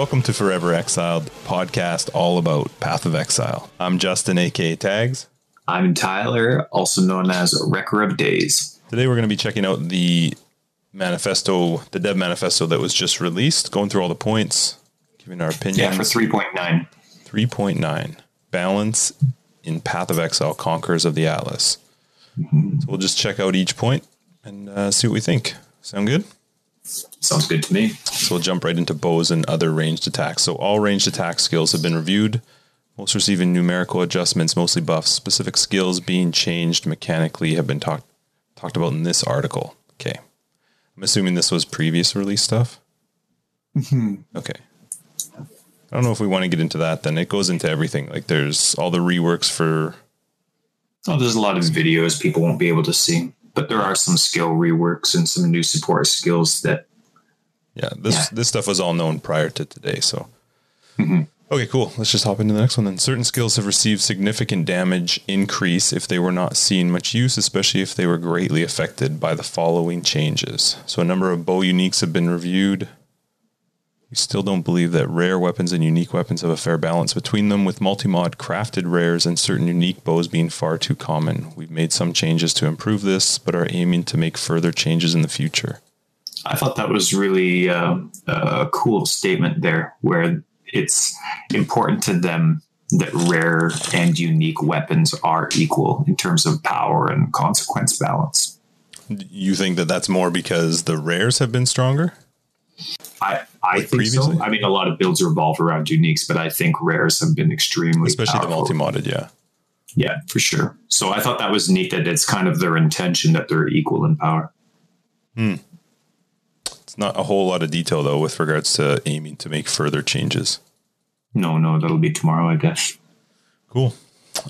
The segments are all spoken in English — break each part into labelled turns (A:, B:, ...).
A: Welcome to Forever Exiled podcast, all about Path of Exile. I'm Justin, aka Tags.
B: I'm Tyler, also known as Wrecker of Days.
A: Today we're going to be checking out the manifesto, the dev manifesto that was just released, going through all the points, giving our opinion.
B: Yeah, for 3.9.
A: 3.9 Balance in Path of Exile, Conquerors of the Atlas. So we'll just check out each point and uh, see what we think. Sound good?
B: Sounds good to me.
A: So we'll jump right into bows and other ranged attacks. So all ranged attack skills have been reviewed. Most receiving numerical adjustments, mostly buffs. Specific skills being changed mechanically have been talked talked about in this article. Okay. I'm assuming this was previous release stuff. Mm-hmm. Okay. I don't know if we want to get into that. Then it goes into everything. Like there's all the reworks for
B: Oh, there's a lot of videos people won't be able to see, but there are some skill reworks and some new support skills that
A: yeah. This
B: Yeah.
A: this stuff was all known prior to today. So mm-hmm. okay, cool. Let's just hop into the next one. Then certain skills have received significant damage increase if they were not seen much use, especially if they were greatly affected by the following changes. So a number of bow uniques have been reviewed. We still don't believe that rare weapons and unique weapons have a fair balance between them, with multi-mod crafted rares and certain unique bows being far too common. We've made some changes to improve this, but are aiming to make further changes in the future.
B: I thought that was really uh, a cool statement there, where it's important to them that rare and unique weapons are equal in terms of power and consequence balance.
A: You think that that's more because the rares have been stronger?
B: I, I
A: Like
B: think so. I mean, a lot of builds revolve around uniques, but I think rares have been extremely
A: Especially
B: powerful.
A: the multi-modded, yeah.
B: Yeah, for sure. So I thought that was neat that it's kind of their intention that they're equal in power. Hmm.
A: It's not a whole lot of detail though with regards to aiming to make further changes.
B: No, no, that'll be tomorrow, I guess.
A: Cool.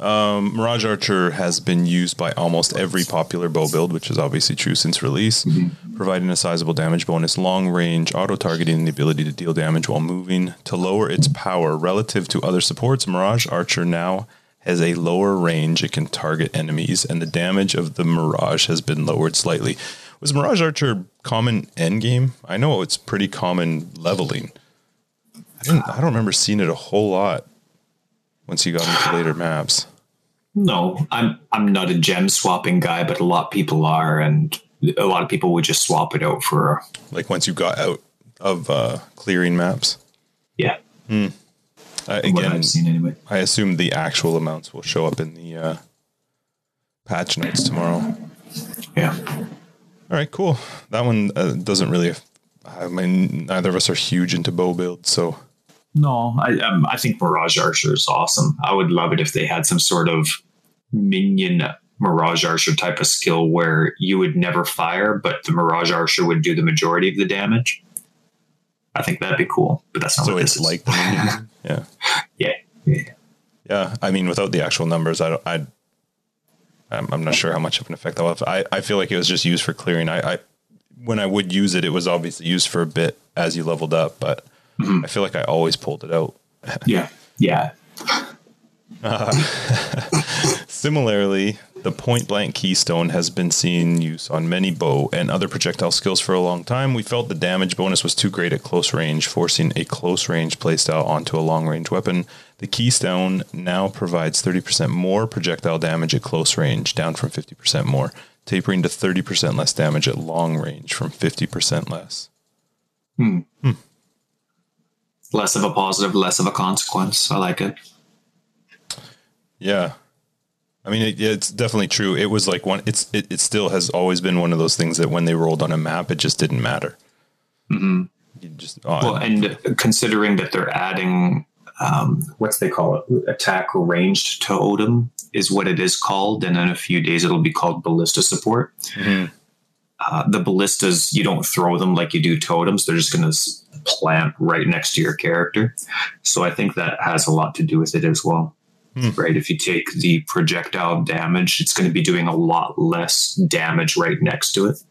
A: Um, Mirage Archer has been used by almost every popular bow build, which is obviously true since release, providing a sizable damage bonus, long range, auto targeting, and the ability to deal damage while moving. To lower its power relative to other supports, Mirage Archer now has a lower range it can target enemies, and the damage of the Mirage has been lowered slightly. Was Mirage Archer common endgame? I know it's pretty common leveling. I, didn't, I don't remember seeing it a whole lot once you got into later maps.
B: No, I'm I'm not a gem swapping guy, but a lot of people are, and a lot of people would just swap it out for
A: Like once you got out of uh, clearing maps.
B: yeah.
A: Uh,
B: What
A: again,
B: I've seen anyway.
A: I assume the actual amounts will show up in the uh, patch notes tomorrow.
B: Yeah,
A: All right, cool. That one uh, doesn't really. I mean, neither of us are huge into bow builds, so
B: no, I um, I think Mirage Archer is awesome. I would love it if they had some sort of minion Mirage Archer type of skill where you would never fire, but the Mirage Archer would do the majority of the damage. I think that'd be cool, but that's not
A: so
B: what
A: it's
B: this is.
A: like yeah,
B: yeah, yeah.
A: yeah. I mean, without the actual numbers, I don't. I. I'm, I'm not sure how much of an effect that will have. I, I feel like it was just used for clearing. I, I when I would use it, it was obviously used for a bit as you leveled up, but Mm-hmm. I feel like I always pulled it out.
B: yeah, yeah.
A: Uh, similarly, the point blank keystone has been seen use on many bow and other projectile skills for a long time. We felt the damage bonus was too great at close range, forcing a close range playstyle onto a long range weapon. The keystone now provides 30% more projectile damage at close range, down from 50% more, tapering to 30% less damage at long range from 50% less. Hmm. Hmm.
B: Less of a positive, less of a consequence. I like it.
A: Yeah. I mean, it, it's definitely true. It was like one. It's it, it still has always been one of those things that when they rolled on a map, it just didn't matter. You just oh,
B: Well, and considering that they're adding um, what's they call it, attack ranged totem is what it is called, and in a few days it'll be called ballista support.
A: Mhm.
B: Uh, the ballistas, you don't throw them like you do totems; they're just going to plant right next to your character. So I think that has a lot to do with it as well.
A: Hmm.
B: Right? If you take the projectile damage, it's going to be doing a lot less damage right next to it,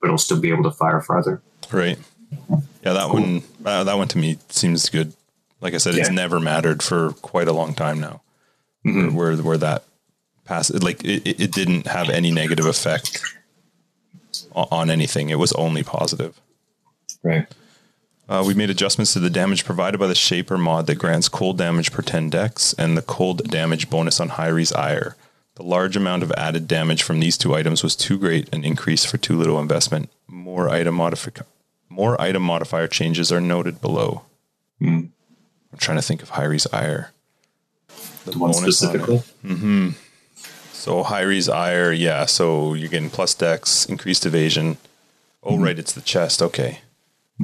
B: but it'll still be able to fire farther.
A: right. Yeah, that one. Uh, that one to me seems good. Like I said, it's never mattered for quite a long time now.
B: Mhm.
A: Where, where where that pass like it- it didn't have any negative effect on anything. It was only positive.
B: Right.
A: Uh, we made adjustments to the damage provided by the Shaper mod that grants cold damage per 10 dex and the cold damage bonus on Hyrri's Ire. The large amount of added damage from these two items was too great an increase for too little investment. More item modifi- more item modifier changes are noted below.
B: Mm.
A: I'm trying to think of Hyrri's Ire.
B: The one specifically.
A: mm-hmm So Hyrri's Ire, yeah. So you're getting plus dex, increased evasion. Oh, right, it's the chest. Okay.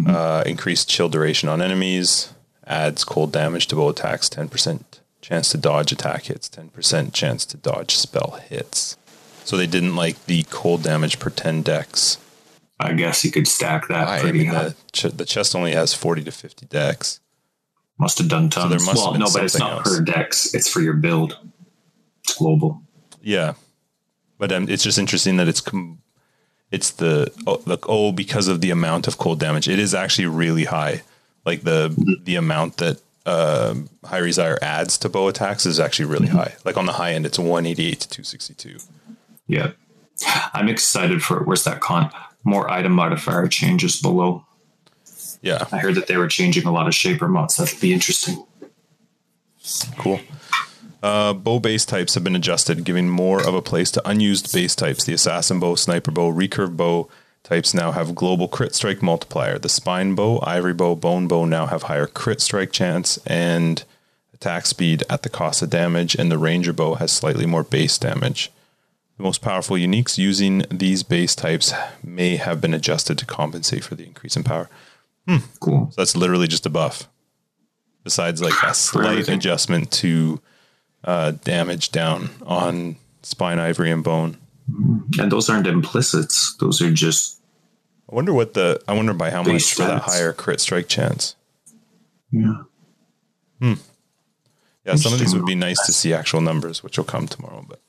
A: Uh, increased chill duration on enemies. Adds cold damage to bow attacks. Ten percent chance to dodge attack hits. Ten percent chance to dodge spell hits. So they didn't like the cold damage per ten dex.
B: I guess you could stack that
A: I
B: pretty
A: mean,
B: high.
A: the, ch- the chest only has forty to fifty dex.
B: Must have done tons.
A: there must have
B: well,
A: been
B: no, but it's
A: something
B: not
A: else.
B: per dex. It's for your build. It's global.
A: Yeah, but um, it's just interesting that it's com- it's the oh, like oh because of the amount of cold damage, it is actually really high. Like the the amount that uh, Hyrri's Ire adds to bow attacks is actually really high. Like on the high end, it's one eighty eight to two sixty two.
B: Yeah. I'm excited for where's that con? More item modifier changes below.
A: Yeah,
B: I heard that they were changing a lot of shaper mods. That'd be interesting.
A: cool. Uh, bow base types have been adjusted, giving more of a place to unused base types. The assassin bow, sniper bow, recurve bow types now have global crit strike multiplier. The spine bow, ivory bow, bone bow now have higher crit strike chance and attack speed at the cost of damage, and the ranger bow has slightly more base damage. The most powerful uniques using these base types may have been adjusted to compensate for the increase in power.
B: Cool.
A: So that's literally just a buff. Besides, like a slight adjustment to uh, damage down on spine, ivory, and bone.
B: And those aren't implicits. Those are just
A: I wonder what the. I wonder by how much for that higher crit strike chance.
B: yeah. Hmm.
A: Yeah, some of these would be nice to see actual numbers, which will come tomorrow. But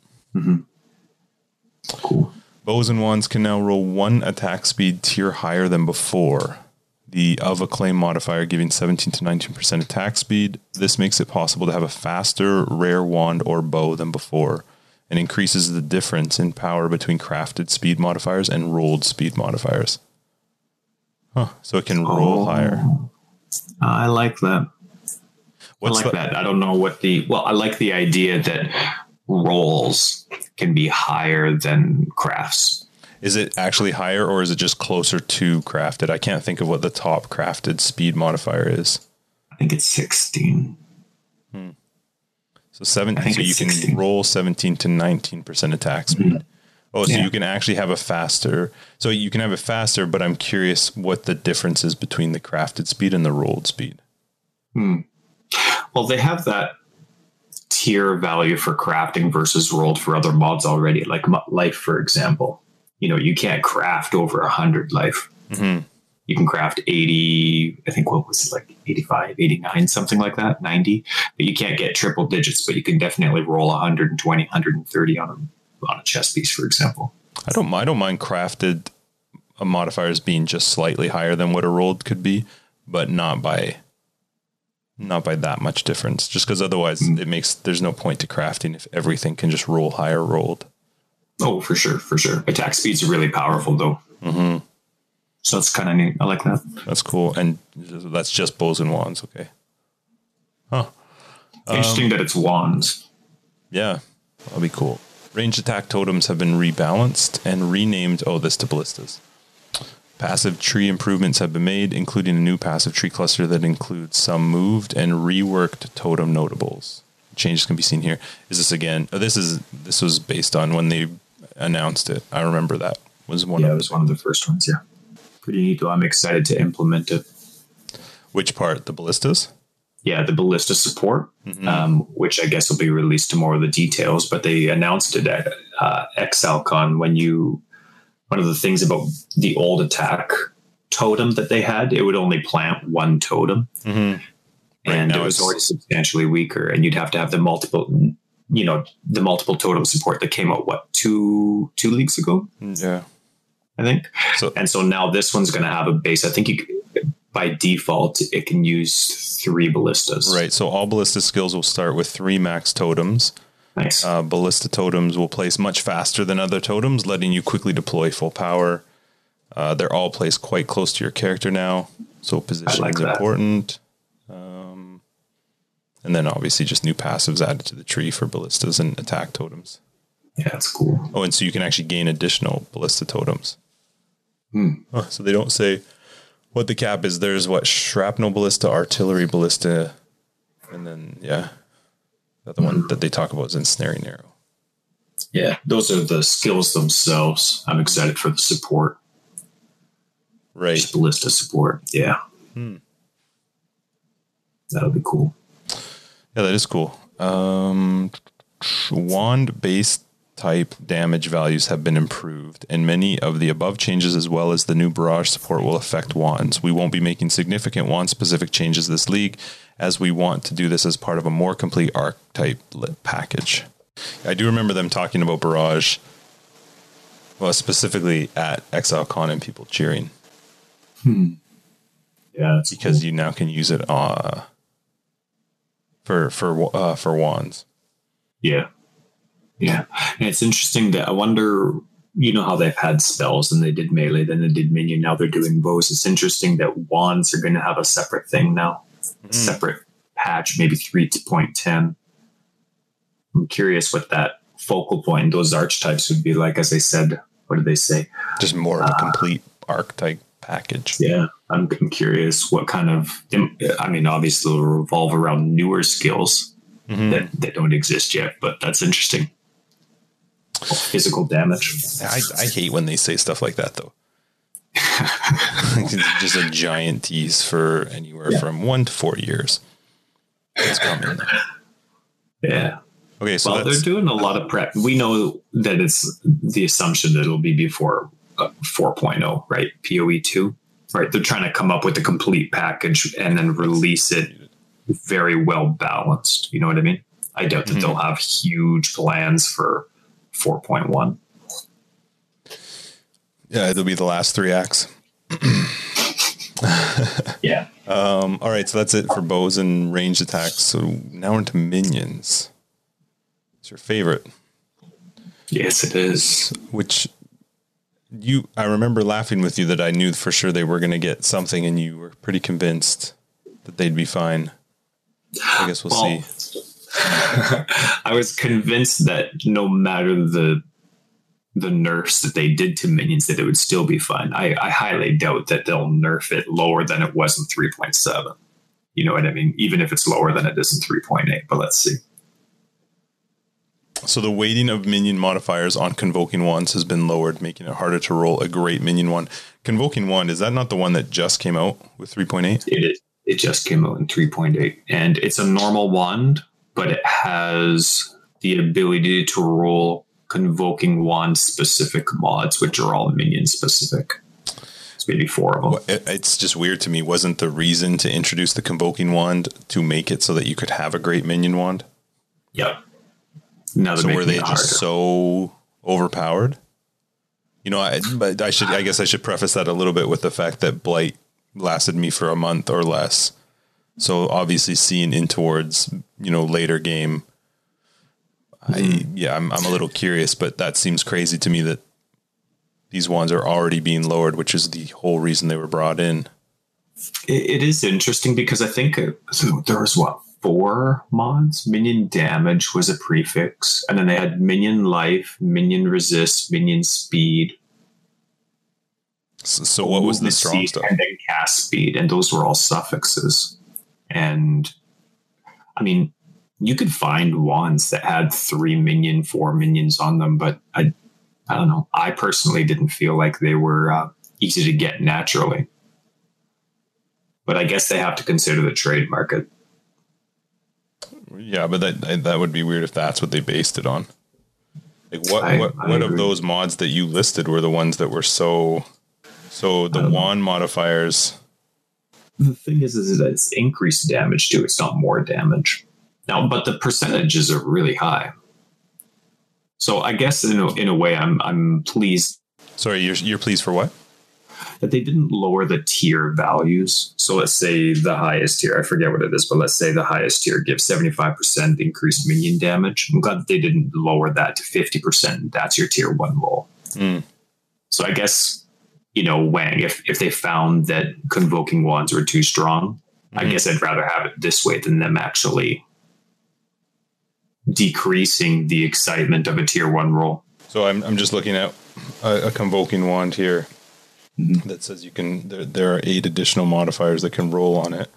B: Cool.
A: bows and wands can now roll one attack speed tier higher than before. The of Acclaim modifier giving 17 to 19% attack speed. This makes it possible to have a faster rare wand or bow than before and increases the difference in power between crafted speed modifiers and rolled speed modifiers. Huh. So it can roll
B: Oh.
A: higher.
B: I like that.
A: What's
B: I like
A: the,
B: that. I don't know what the well, I like the idea that rolls can be higher than crafts.
A: Is it actually higher or is it just closer to crafted? I can't think of what the top crafted speed modifier is.
B: I think it's 16.
A: So 17 so you
B: it's
A: can roll 17 to 19% attack speed. Oh, so
B: Yeah.
A: you can actually have a faster. So you can have it faster, but I'm curious what the difference is between the crafted speed and the rolled speed. Hmm.
B: Well, they have that tier value for crafting versus rolled for other mods already. Like life, for example. You know, you can't craft over a 100 life.
A: Mhm.
B: You can craft 80, I think what was it, like 85, 89, something like that, 90. But you can't get triple digits, but you can definitely roll 120, 130 on a, on a chess piece, for example.
A: I don't I don't mind crafted uh, modifiers being just slightly higher than what a rolled could be, but not by not by that much difference. Just because otherwise it makes there's no point to crafting if everything can just roll higher rolled.
B: Oh, for sure, for sure. Attack speed's are really powerful, though.
A: Mm-hmm.
B: So that's kind of neat. I like that.
A: That's cool, and that's just bows and wands. Okay. Huh.
B: Interesting that it's wands.
A: Yeah, that'll be cool. Range attack totems have been rebalanced and renamed. Oh, this to ballistas. Passive tree improvements have been made, including a new passive tree cluster that includes some moved and reworked totem notables. Changes can be seen here. Is this again? Oh, this is this was based on when they announced it. I remember that was one
B: Yeah, it
A: of
B: was one of the first ones. Yeah, pretty neat. Though I'm excited to implement it.
A: which part the ballistas.
B: Yeah, the ballista support, um, which I guess will be released tomorrow. The details, but they announced it at uh, ExileCon when you. One of the things about the old attack totem that they had, it would only plant one totem,
A: Mm-hmm. Right,
B: and it was already substantially weaker. And you'd have to have the multiple, you know, the multiple totem support that came out what two two leagues ago,
A: Yeah.
B: I think.
A: So
B: And so now this one's going to have a base. I think you, by default, it can use three ballistas.
A: right. So all ballista skills will start with three max totems.
B: Nice.
A: Uh, ballista totems will place much faster than other totems, letting you quickly deploy full power. Uh, they're all placed quite close to your character now. So positioning
B: like
A: is
B: that.
A: important. Um, and then obviously just new passives added to the tree for ballistas and attack totems.
B: Yeah, that's cool.
A: Oh, and so you can actually gain additional ballista totems.
B: Hmm.
A: Oh, so they don't say what the cap is. There's what shrapnel ballista, artillery ballista, and then yeah, the other one that they talk about is ensnaring arrow.
B: Yeah, those are the skills themselves. I'm excited for the support,
A: Right.
B: just ballista support. Yeah,
A: Hmm.
B: that'll be cool.
A: Yeah, that is cool. Um, wand based type damage values have been improved, and many of the above changes, as well as the new barrage support, will affect wands. We won't be making significant wand specific changes this league, as we want to do this as part of a more complete archetype package. I do remember them talking about barrage, well, specifically at ExileCon and people cheering Hmm.
B: Yeah, that's
A: because you now can use it uh, for for uh, for wands.
B: Yeah. Yeah. And it's interesting that I wonder, you know, how they've had spells and they did melee, then they did minion, now they're doing bows. It's interesting that wands are going to have a separate thing now, a separate patch, maybe 3.10. I'm curious what that focal point, those archetypes would be like. As I said, what did they say?
A: just more of a complete archetype package.
B: Yeah. I'm, I'm curious what kind of, I mean, obviously it'll revolve around newer skills
A: Mhm.
B: that, that don't exist yet, but that's interesting. Physical damage.
A: I, I hate when they say stuff like that though. Just a giant tease for anywhere from one to four years. It's coming.
B: Yeah.
A: Okay, so
B: well, they're doing a lot of prep. We know that it's the assumption that it'll be before 4.0, right? PoE 2, right? They're trying to come up with a complete package and then release it very well balanced. You know what I mean? I doubt that they'll have huge plans for 4.1.
A: yeah, it'll be the last three acts.
B: Yeah.
A: Um, all right, so that's it for bows and ranged attacks. So now we're into minions. It's your favorite,
B: Yes, it is.
A: which you I remember laughing with you that I knew for sure they were going to get something, and you were pretty convinced that they'd be fine. I guess we'll
B: Well,
A: see.
B: I was convinced that no matter the the nerfs that they did to minions, that it would still be fun. I, I highly doubt that they'll nerf it lower than it was in 3.7. You know what I mean? Even if it's lower than it is in 3.8. But let's see.
A: So the weighting of minion modifiers on convoking wands has been lowered, making it harder to roll a great minion wand. Convoking wand is that not the one that just came out with 3.8?
B: It is. It just came out in 3.8, and it's a normal wand, but it has the ability to roll convoking wand specific mods, which are all minion specific. It's maybe four of them.
A: It's just weird to me. Wasn't the reason to introduce the convoking wand to make it so that you could have a great minion wand?
B: Yep. Now
A: So were they just
B: harder.
A: so overpowered? You know, I, but I should. I guess I should preface that a little bit with the fact that blight lasted me for a month or less. So obviously, seeing in towards you know later game, I yeah, I'm I'm a little curious, but that seems crazy to me that these wands are already being lowered, which is the whole reason they were brought in.
B: It, it is interesting because I think uh, so there was what four mods. Minion damage was a prefix, and then they had minion life, minion resist, minion speed.
A: So, so what was the strong stuff?
B: And then cast speed, and those were all suffixes. And I mean, you could find wands that had three minion, four minions on them, but I, I don't know. I personally didn't feel like they were uh, easy to get naturally. But I guess they have to consider the trade market.
A: Yeah, but that that would be weird if that's what they based it on. Like what
B: I-
A: what
B: I
A: what of those mods that you listed were the ones that were so so the
B: know.
A: wand modifiers
B: The thing is, is that it's increased damage too. It's not more damage. Now, but the percentages are really high. So I guess in a, in a way, I'm I'm pleased
A: Sorry, you're you're pleased for what?
B: That they didn't lower the tier values. So let's say the highest tier, I forget what it is, but let's say the highest tier gives 75% increased minion damage. I'm glad that they didn't lower that to 50%. That's your tier one roll.
A: Mm.
B: So I guess you know, Wang, if if they found that convoking wands were too strong,
A: Mm-hmm.
B: I guess I'd rather have it this way than them actually decreasing the excitement of a tier one roll.
A: So I'm I'm just looking at a, a convoking wand here Mm-hmm. that says you can. There, there are eight additional modifiers that can roll on it.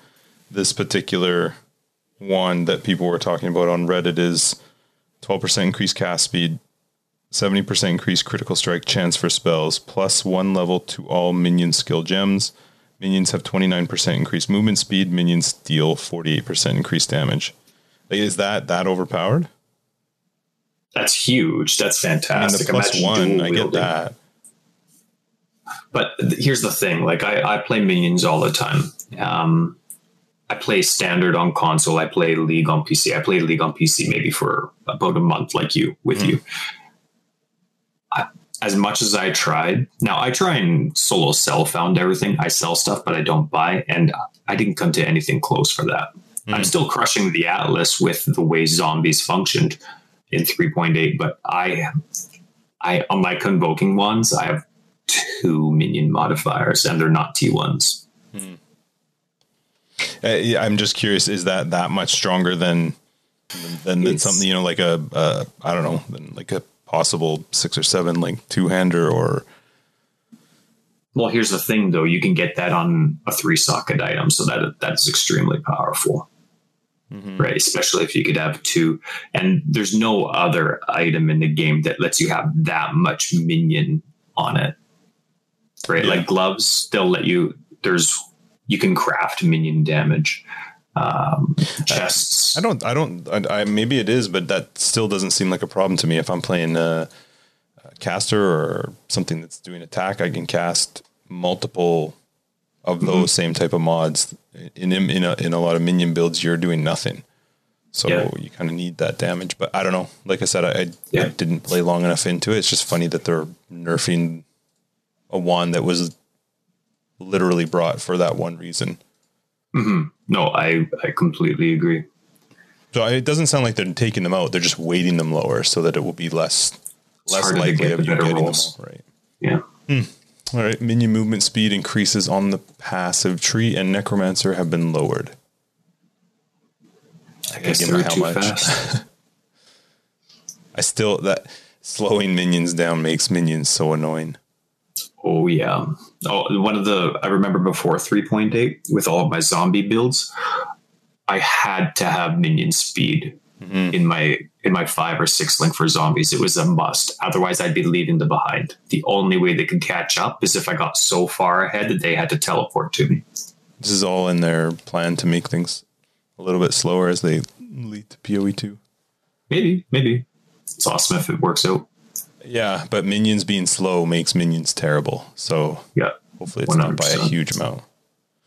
A: This particular one that people were talking about on Reddit is 12% increased cast speed, 70% increased critical strike chance for spells, plus one level to all minion skill gems. Minions have 29% increased movement speed. Minions deal 48% increased damage. Like, Is that that overpowered?
B: That's huge. That's
A: I mean,
B: fantastic.
A: the one, I get that.
B: But here's the thing: like I, I play minions all the time. Um, I play standard on console. I play League on PC. I play League on PC maybe for about a month, like you with
A: Hmm.
B: you. I, as much as I tried, now I try and solo sell found everything. I sell stuff, but I don't buy, and I didn't come to anything close for that.
A: Hmm.
B: I'm still crushing the Atlas with the way zombies functioned in 3.8, but I, I on my convoking ones, I have two minion modifiers, and they're not T1s.
A: Uh, yeah, I'm just curious: is that that much stronger than than, than something you know, like a uh, I don't know, than like a possible six or seven like two hander or?
B: Well, here's the thing, though: you can get that on a three socket item, so that that's extremely powerful, right? Especially if you could have two, and there's no other item in the game that lets you have that much minion on it, right?
A: Yeah.
B: Like gloves, they'll let you. There's you can craft minion damage. Um, chests.
A: I don't I don't I, I maybe it is, but that still doesn't seem like a problem to me. If I'm playing a, a caster or something that's doing attack, I can cast multiple of
B: Mm-hmm.
A: those same type of mods. In in in a, in a lot of minion builds, you're doing nothing. So
B: Yeah.
A: you kind of need that damage, but I don't know. Like I said, I, I,
B: Yeah.
A: I didn't play long enough into it. It's just funny that they're nerfing a wand that was literally brought for that one reason. Mm-hmm.
B: No, I I completely agree.
A: So it doesn't sound like they're taking them out. They're just weighting them lower so that it will be less less likely of you getting
B: rolls.
A: them. Right.
B: Yeah. Hmm.
A: All right. Minion movement speed increases on the passive tree and necromancer have been lowered.
B: I guess
A: Again,
B: they're
A: how
B: too
A: much?
B: fast.
A: I still that slowing minions down makes minions so annoying.
B: Oh yeah. Oh, one of the I remember before 3.8 with all of my zombie builds, I had to have minion speed mm-hmm. in my in my five or six link for zombies. It was a must. Otherwise, I'd be leaving them behind. The only way they could catch up is if I got so far ahead that they had to teleport to me.
A: This is all in their plan to make things a little bit slower as they lead to PoE two.
B: Maybe, maybe it's awesome if it works out.
A: Yeah, but minions being slow makes minions terrible. So
B: Yeah,
A: hopefully it's not by a huge amount.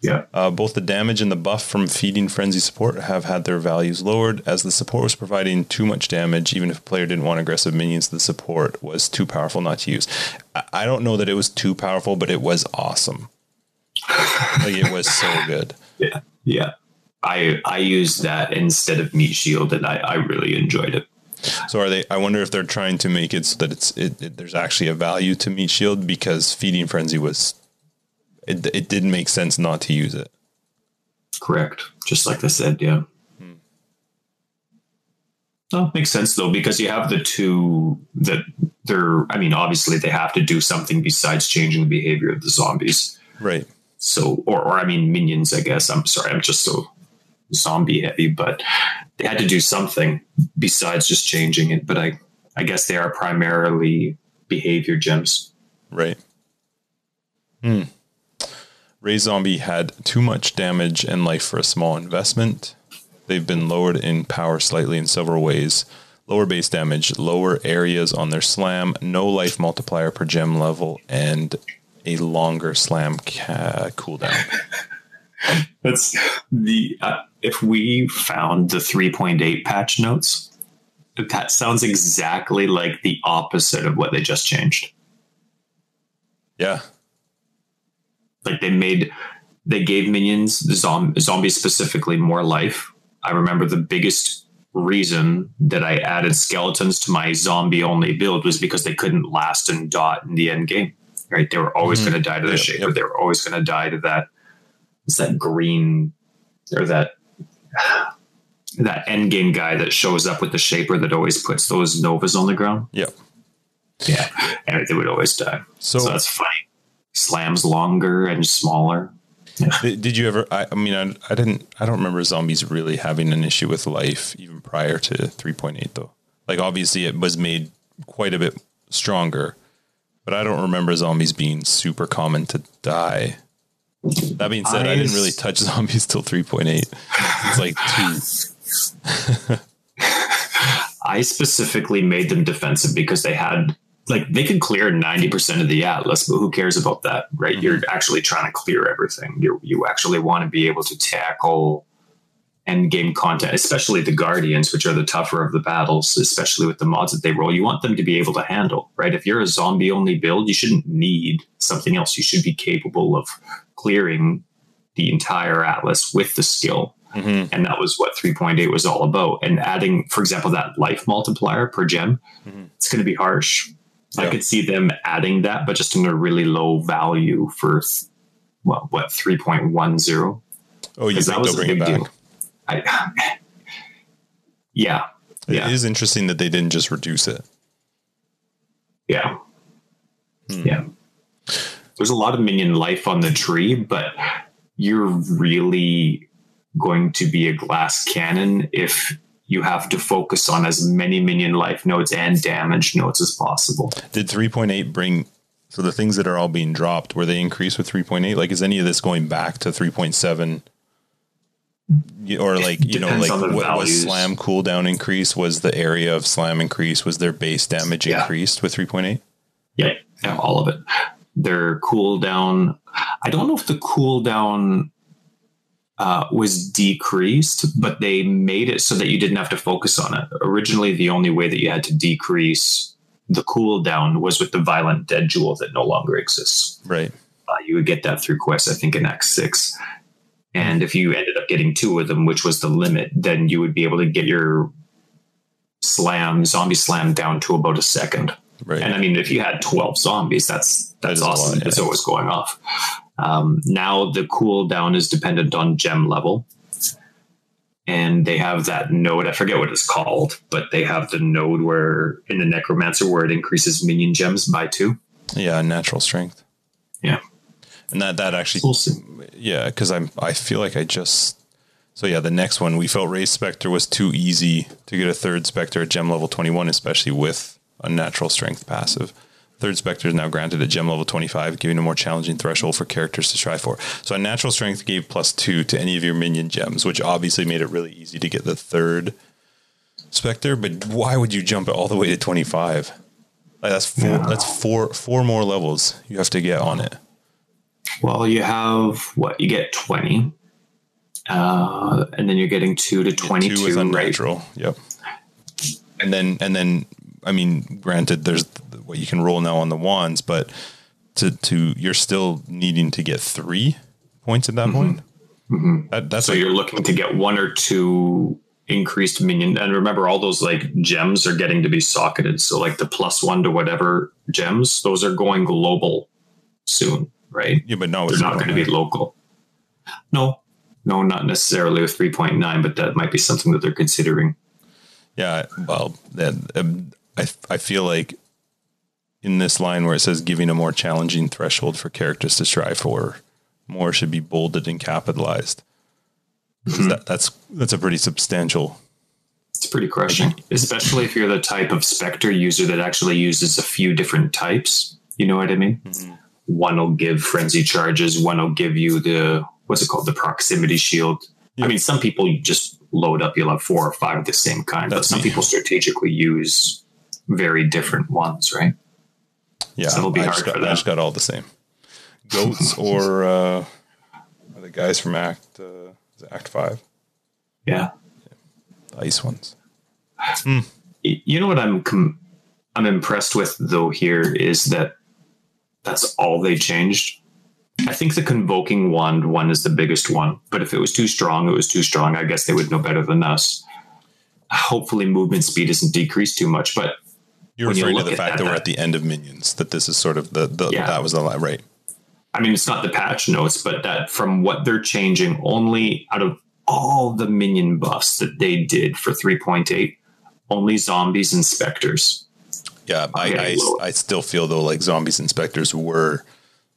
B: yeah.
A: Uh, both the damage and the buff from feeding frenzy support have had their values lowered, as the support was providing too much damage. Even if a player didn't want aggressive minions, the support was too powerful not to use. I, I don't know that it was too powerful, but it was awesome. like it was so good.
B: Yeah, yeah. I I used that instead of meat shield, and I, I really enjoyed it.
A: So are they? I wonder if they're trying to make it so that it's it, it, there's actually a value to meat shield because feeding frenzy was. It, it didn't make sense not to use it.
B: Correct. Just like I said, yeah. Hmm. No, makes sense though, because you have the two that they're I mean, obviously they have to do something besides changing the behavior of the zombies.
A: Right.
B: So or or I mean minions, I guess. I'm sorry, I'm just so zombie heavy, but they had to do something besides just changing it. But I I guess they are primarily behavior gems.
A: Right. Hmm. Raise Zombie had too much damage and life for a small investment. They've been lowered in power slightly in several ways. Lower base damage, lower areas on their slam, no life multiplier per gem level, and a longer slam ca- cooldown.
B: That's the uh, if we found the 3.8 patch notes, that sounds exactly like the opposite of what they just changed.
A: Yeah.
B: Like they made, they gave minions, the zom- zombies specifically, more life. I remember the biggest reason that I added skeletons to my zombie only build was because they couldn't last and dot in the end game. right? They were always
A: Mhm.
B: going to die to the
A: Yep,
B: shaper.
A: yep.
B: They were always going to die to that. It's that green or that that end game guy that shows up with the shaper that always puts those novas on the ground.
A: Yep.
B: Yeah, and they would always die.
A: So,
B: So that's funny. Slams longer and smaller.
A: Did did you ever? I, I mean, I, I didn't. I don't remember zombies really having an issue with life even prior to 3.8, though. Like, obviously, it was made quite a bit stronger, but I don't remember zombies being super common to die. That being said, I,
B: I
A: didn't really touch zombies till 3.8. It's like two.
B: I specifically made them defensive because they had like they could clear 90% of the atlas, but who cares about that, right? Mm-hmm. You're actually trying to clear everything. You you actually want to be able to tackle end game content, especially the guardians, which are the tougher of the battles, especially with the mods that they roll. You want them to be able to handle, right? If you're a zombie only build, you shouldn't need something else. You should be capable of clearing the entire atlas with the skill
A: Mhm.
B: and that was what 3.8 was all about and adding for example that life multiplier per gem
A: Mhm.
B: it's going to be harsh i could see them adding that but just in a really low value for well what 3.10
A: Oh, you think
B: was
A: they'll
B: a
A: bring it back?
B: deal I, yeah yeah
A: It is interesting that they didn't just reduce it.
B: yeah
A: Hmm.
B: yeah there's a lot of minion life on the tree but you're really going to be a glass cannon if you have to focus on as many minion life nodes and damage nodes as possible
A: Did 3.8 bring so the things that are all being dropped were they increased with 3.8? Like, is any of this going back to 3.7? Or like you know, like what was slam cooldown increase? Was the area of slam increase? Was their base damage
B: Yeah.
A: increased with 3.8?
B: yeah, yeah all of it their cooldown i don't know if the cooldown uh, was decreased, but they made it so that you didn't have to focus on it. Originally, the only way that you had to decrease the cooldown was with the violent dead jewel that no longer exists.
A: Right.
B: Uh, you would get that through quests, I think, in X six. And if you ended up getting two of them, which was the limit, then you would be able to get your slam, zombie slam, down to about a second.
A: Right.
B: And I mean, if you had 12 zombies, that's
A: That
B: that's awesome.
A: lot, yeah.
B: It's always going off. Um, now the cooldown is dependent on gem level. And they have that node, I forget what it's called, but they have the node where in the necromancer where it increases minion gems by two.
A: yeah, natural strength.
B: Yeah.
A: And that that actually
B: We'll
A: yeah, because I'm I feel like I just so yeah, the next one we felt Raise Spectre was too easy to get a third Spectre at gem level twenty one, especially with a natural strength passive. Third Spectre is now granted at gem level 25, giving a more challenging threshold for characters to try for. So a natural strength gave plus two to any of your minion gems, which obviously made it really easy to get the third Spectre. But why would you jump it all the way to 25? Like that's four
B: Yeah.
A: that's four four more levels you have to get on it.
B: Well, you have what? You get 20. Uh, and then you're getting two to 22,
A: two with
B: right?
A: Yep. And then and then I mean, granted, there's what you can roll now on the wands, but to to you're still needing to get three points at that point. That, that's
B: So
A: like,
B: you're looking to get one or two increased minion. And remember, all those like gems are getting to be socketed. So like the plus one to whatever gems, those are going global soon, right?
A: yeah, but no,
B: They're not going to be local. No, no, not necessarily with 3.9, but that might be something that they're considering.
A: Yeah, well, that um, I I feel like in this line where it says giving a more challenging threshold for characters to strive for, more should be bolded and capitalized. 'Cause mm-hmm. That, that's that's a pretty substantial.
B: It's pretty crushing, especially if you're the type of Spectre user that actually uses a few different types. You know what I mean? Mm-hmm. One will give frenzy charges, one will give you the what's it called, the proximity shield. I mean, some people just load up, you'll have four or five of the same kind,
A: That's
B: but some
A: me.
B: people strategically use very different ones, right?
A: Yeah,
B: So it'll be
A: I
B: hard
A: got,
B: for
A: I
B: them.
A: just got all the same goats or uh, the guys from Act uh, is it Act Five,
B: Yeah.
A: the ice ones.
B: Y- You know what I'm com- I'm impressed with though here is that that's all they changed. I think the convoking wand one is the biggest one, but if it was too strong, it was too strong. I guess they would know better than us. Hopefully, movement speed isn't decreased too much, but
A: You're
B: when you
A: referring to the fact
B: that-
A: that we're at the end of minions. That this is sort of the, the
B: Yeah.
A: that was the li- right.
B: I mean, it's not the patch notes, but that from what they're changing, only out of all the minion buffs that they did for 3.8, only zombies and specters.
A: Yeah, I,
B: Okay,
A: I,
B: well-
A: I still feel though like zombies inspectors were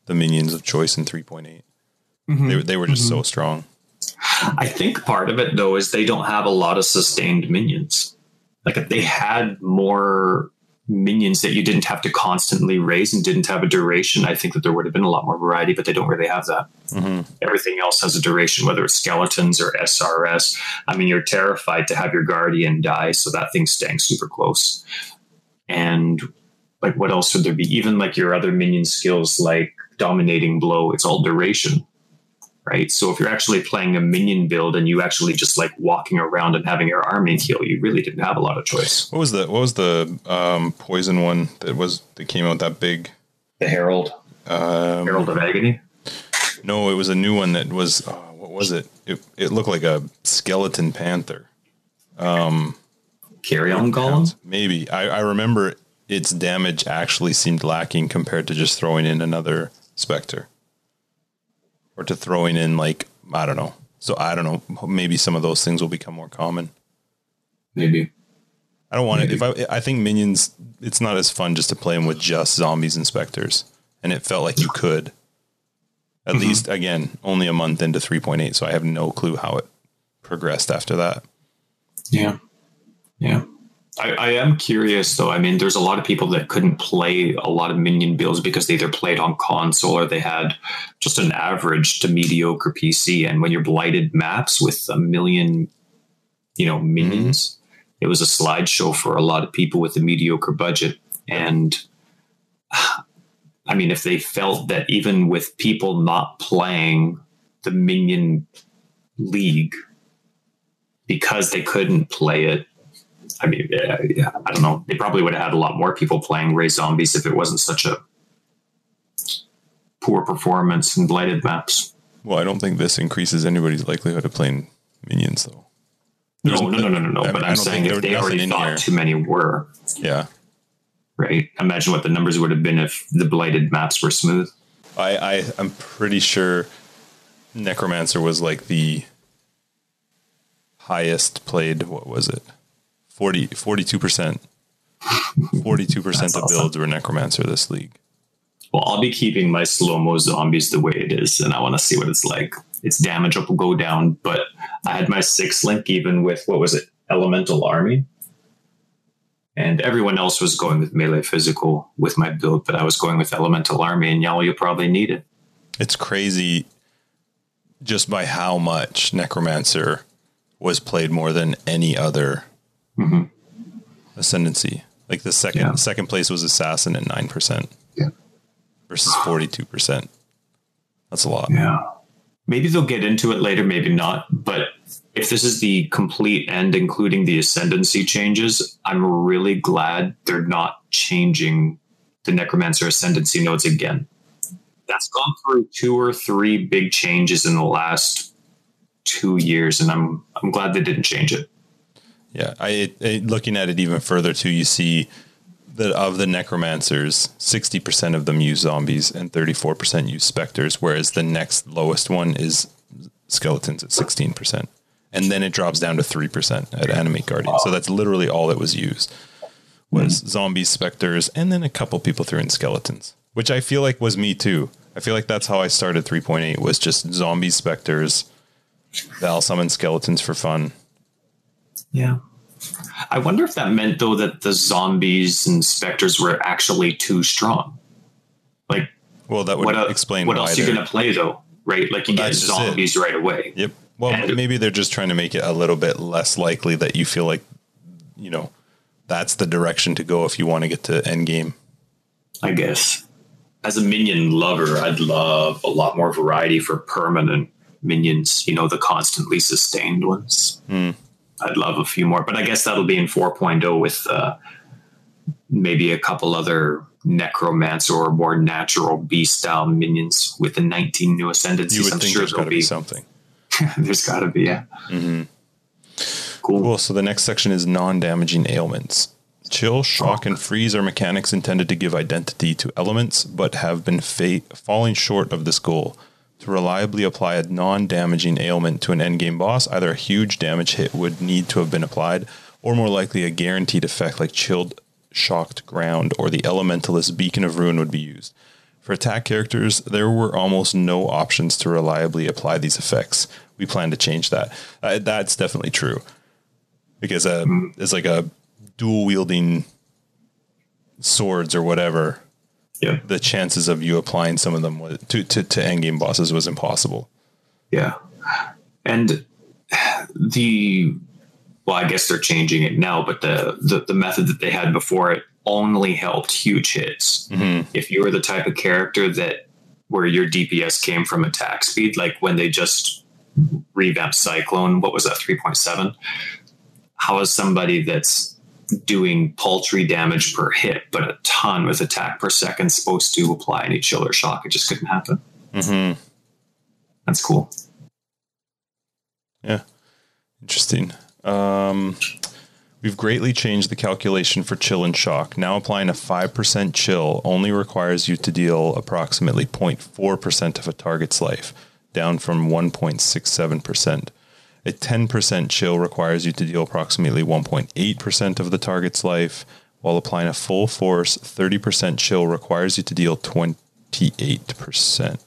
A: the minions of choice in 3.8.
B: Mm-hmm.
A: They, they were just so strong.
B: I think part of it though is they don't have a lot of sustained minions. Like if they had more minions that you didn't have to constantly raise and didn't have a duration, I think that there would have been a lot more variety, but they don't really have that. Mm-hmm. Everything else has a duration, whether it's skeletons or SRS. I mean, you're terrified to have your guardian die, so that thing's staying super close. And like, what else would there be? Even like your other minion skills, like dominating blow, it's all duration right? So if you're actually playing a minion build and you actually just like walking around and having your army heal, you really didn't have a lot of choice.
A: What was the what was the um, poison one that was that came out that big?
B: The Herald,
A: Um,
B: Herald of Agony.
A: no, it was a new one that was oh, what was it? It it looked like a skeleton panther.
B: Um, Carrion Golem.
A: Maybe I, I remember its damage actually seemed lacking compared to just throwing in another specter, or to throwing in like I don't know. So I don't know. Maybe some of those things will become more common.
B: Maybe.
A: I don't want it. If I, I think minions, it's not as fun just to play them with just zombies and specters, and it felt like you could. At mm-hmm. least again, only a month into three point eight, so I have no clue how it progressed after that.
B: Yeah. Yeah. I, I am curious though. I mean, there's a lot of people that couldn't play a lot of minion builds because they either played on console or they had just an average to mediocre PC. And when you're blighted maps with a million, you know, mm-hmm. minions, it was a slideshow for a lot of people with a mediocre budget. And I mean, if they felt that even with people not playing the minion league because they couldn't play it, I mean, yeah, yeah, I don't know. They probably would have had a lot more people playing Raise Zombies if it wasn't such a poor performance in blighted maps.
A: Well, I don't think this increases anybody's likelihood of playing minions, though.
B: No, no, no, no, no, no. But I'm saying if they already thought too many were,
A: Yeah,
B: right? Imagine what the numbers would have been if the blighted maps were smooth.
A: I, I I'm pretty sure Necromancer was like the highest played. What was it? 42 percent. Forty two percent of
B: That's
A: builds were Necromancer this league.
B: Well, I'll be keeping my slow mo zombies the way it is, and I want to see what it's like. Its damage up will go down, but I had my six link even with what was it, Elemental Army, and everyone else was going with melee physical with my build, but I was going with Elemental Army, and y'all, you probably need it.
A: It's crazy just by how much Necromancer was played more than any other Mm-hmm. ascendancy. Like the second
B: Yeah.
A: second place was Assassin at nine percent
B: Yeah.
A: versus forty two percent. That's a lot.
B: Yeah. Maybe they'll get into it later, maybe not. But if this is the complete end, including the ascendancy changes, I'm really glad they're not changing the Necromancer ascendancy nodes again. That's gone through two or three big changes in the last two years, and I'm I'm glad they didn't change it.
A: Yeah, I, I looking at it even further too. You see that of the necromancers, sixty percent of them use zombies and thirty four percent use specters, whereas the next lowest one is skeletons at sixteen percent, and then it drops down to three percent at animate guardian. So that's literally all that was used was hmm. zombies, specters, and then a couple people threw in skeletons, which I feel like was me too. I feel like that's how I started three point eight was just zombies, specters, Vaal summon skeletons for fun.
B: Yeah. I wonder if that meant though that the zombies and specters were actually too strong. Like
A: Well, that would
B: what, el-
A: explain
B: what
A: why
B: else are you
A: they're-
B: going to play though, right? Like you get
A: that's just it.
B: zombies right away.
A: Yep. Well,
B: And-
A: maybe they're just trying to make it a little bit less likely that you feel like, you know, that's the direction to go if you want to get to end game.
B: I guess. As a minion lover, I'd love a lot more variety for permanent minions. You know, the constantly sustained ones.
A: Hmm.
B: I'd love a few more, but I guess that'll be in 4.0 with uh, maybe a couple other necromancer or more natural beast style minions with the 19 new ascendancies.
A: You would
B: I'm
A: think
B: sure
A: there's got to be
B: be.
A: something.
B: there's got to be, yeah.
A: Mm-hmm.
B: Cool.
A: Cool. So the next section is non-damaging ailments. Chill, shock, and freeze are mechanics intended to give identity to elements, but have been fa- falling short of this goal. To reliably apply a non damaging ailment to an endgame boss, either a huge damage hit would need to have been applied, or more likely a guaranteed effect like chilled, shocked ground or the elementalist beacon of ruin would be used. For attack characters, there were almost no options to reliably apply these effects. We plan to change that. Uh, that's definitely true. Because uh, it's like a dual wielding swords or whatever.
B: Yeah.
A: The chances of you applying some of them was, to, to, to endgame bosses was impossible.
B: Yeah. And the well, I guess they're changing it now, but the the, the method that they had before it only helped huge hits.
A: Mm-hmm.
B: If you were the type of character that where your DPS came from attack speed, like when they just revamped Cyclone, what was that, 3.7? How is somebody that's doing paltry damage per hit, but a ton with attack per second supposed to apply any chill or shock? It just couldn't happen.
A: Mm-hmm.
B: That's cool.
A: Yeah. Interesting. Um, we've greatly changed the calculation for chill and shock. Now applying a 5% chill only requires you to deal approximately 0.4% of a target's life, down from 1.67%. A 10% chill requires you to deal approximately 1.8% of the target's life, while applying a full force 30% chill requires you to deal 28%.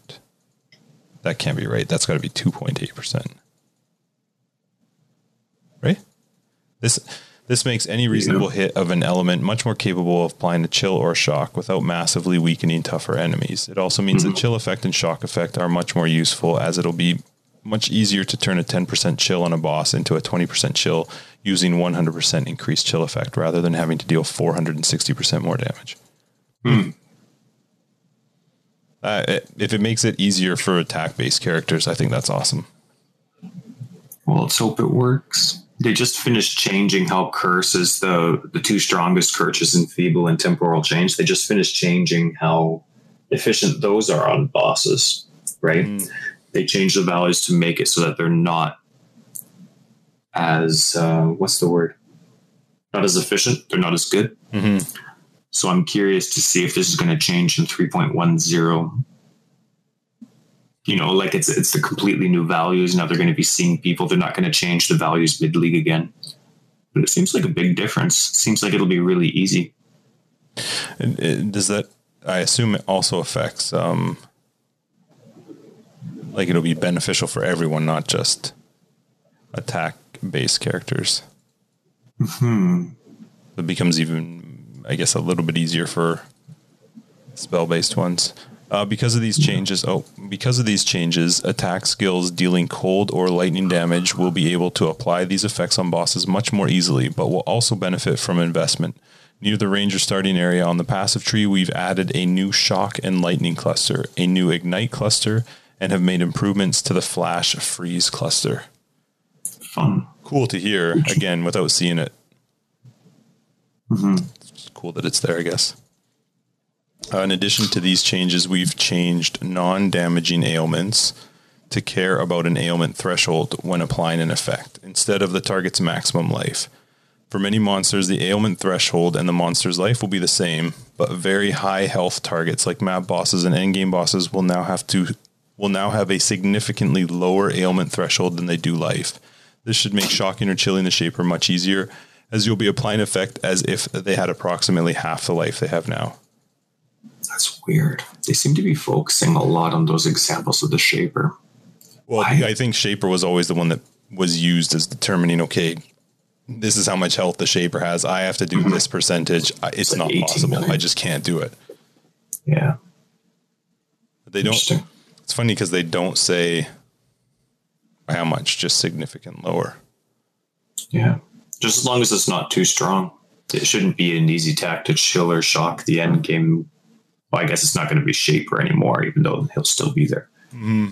A: That can't be right. That's got to be 2.8%. Right? This this makes any reasonable hit of an element much more capable of applying a chill or shock without massively weakening tougher enemies. It also means that mm-hmm. chill effect and shock effect are much more useful as it'll be much easier to turn a 10% chill on a boss into a 20% chill using 100% increased chill effect rather than having to deal 460% more damage. Uh, it- if it makes it easier for attack based characters, I think that's awesome.
B: Well, let's hope it works. They just finished changing how curse is the the two strongest curses Enfeeble and temporal chains. They just finished changing how efficient those are on bosses, right? They change the values to make it so that they're not as uh, what's the word? Not as efficient. They're not as good.
A: Mm-hmm.
B: So I'm curious to see if this is going to change in 3.10. You know, like it's it's the completely new values. Now they're going to be seeing people. They're not going to change the values mid league again. But it seems like a big difference. seems like it'll be really easy.
A: And, does that? I assume it also affects, um, like it'll be beneficial for everyone, not just attack-based characters.
B: Hmm.
A: It becomes even, I guess, a little bit easier for spell-based ones. Uh, because of these changes, oh, because of these changes, attack skills dealing cold or lightning damage will be able to apply these effects on bosses much more easily, but will also benefit from investment. Near the ranger starting area on the passive tree, we've added a new shock and lightning cluster, a new ignite cluster, and have made improvements to the flash freeze cluster.
B: Fun.
A: Cool to hear, again, without seeing it. It's cool that it's there, I guess. Uh, in addition to these changes, we've changed non damaging ailments to care about an ailment threshold when applying an effect instead of the target's maximum life. For many monsters, the ailment threshold and the monster's life will be the same, but very high health targets like map bosses and endgame bosses will now have to will now have a significantly lower ailment threshold than they do life. This should make shocking or chilling the shaper much easier, as you'll be applying effect as if they had approximately half the life they have now.
B: That's weird. They seem to be focusing a lot on those examples of the shaper.
A: Well,
B: Why?
A: I think Shaper was always the one that was used as determining, okay, this is how much health the Shaper has. I have to do mm-hmm. this percentage. I- It's
B: like
A: not possible.
B: million.
A: I just can't do it.
B: Yeah.
A: They don't.
B: Interesting.
A: It's funny because they don't say by how much, just significant lower.
B: Yeah. Just as long as it's not too strong. It shouldn't be an easy tack to chill or shock the end game. Well, I guess it's not going to be Shaper anymore, even though he'll still be there. Mm-hmm.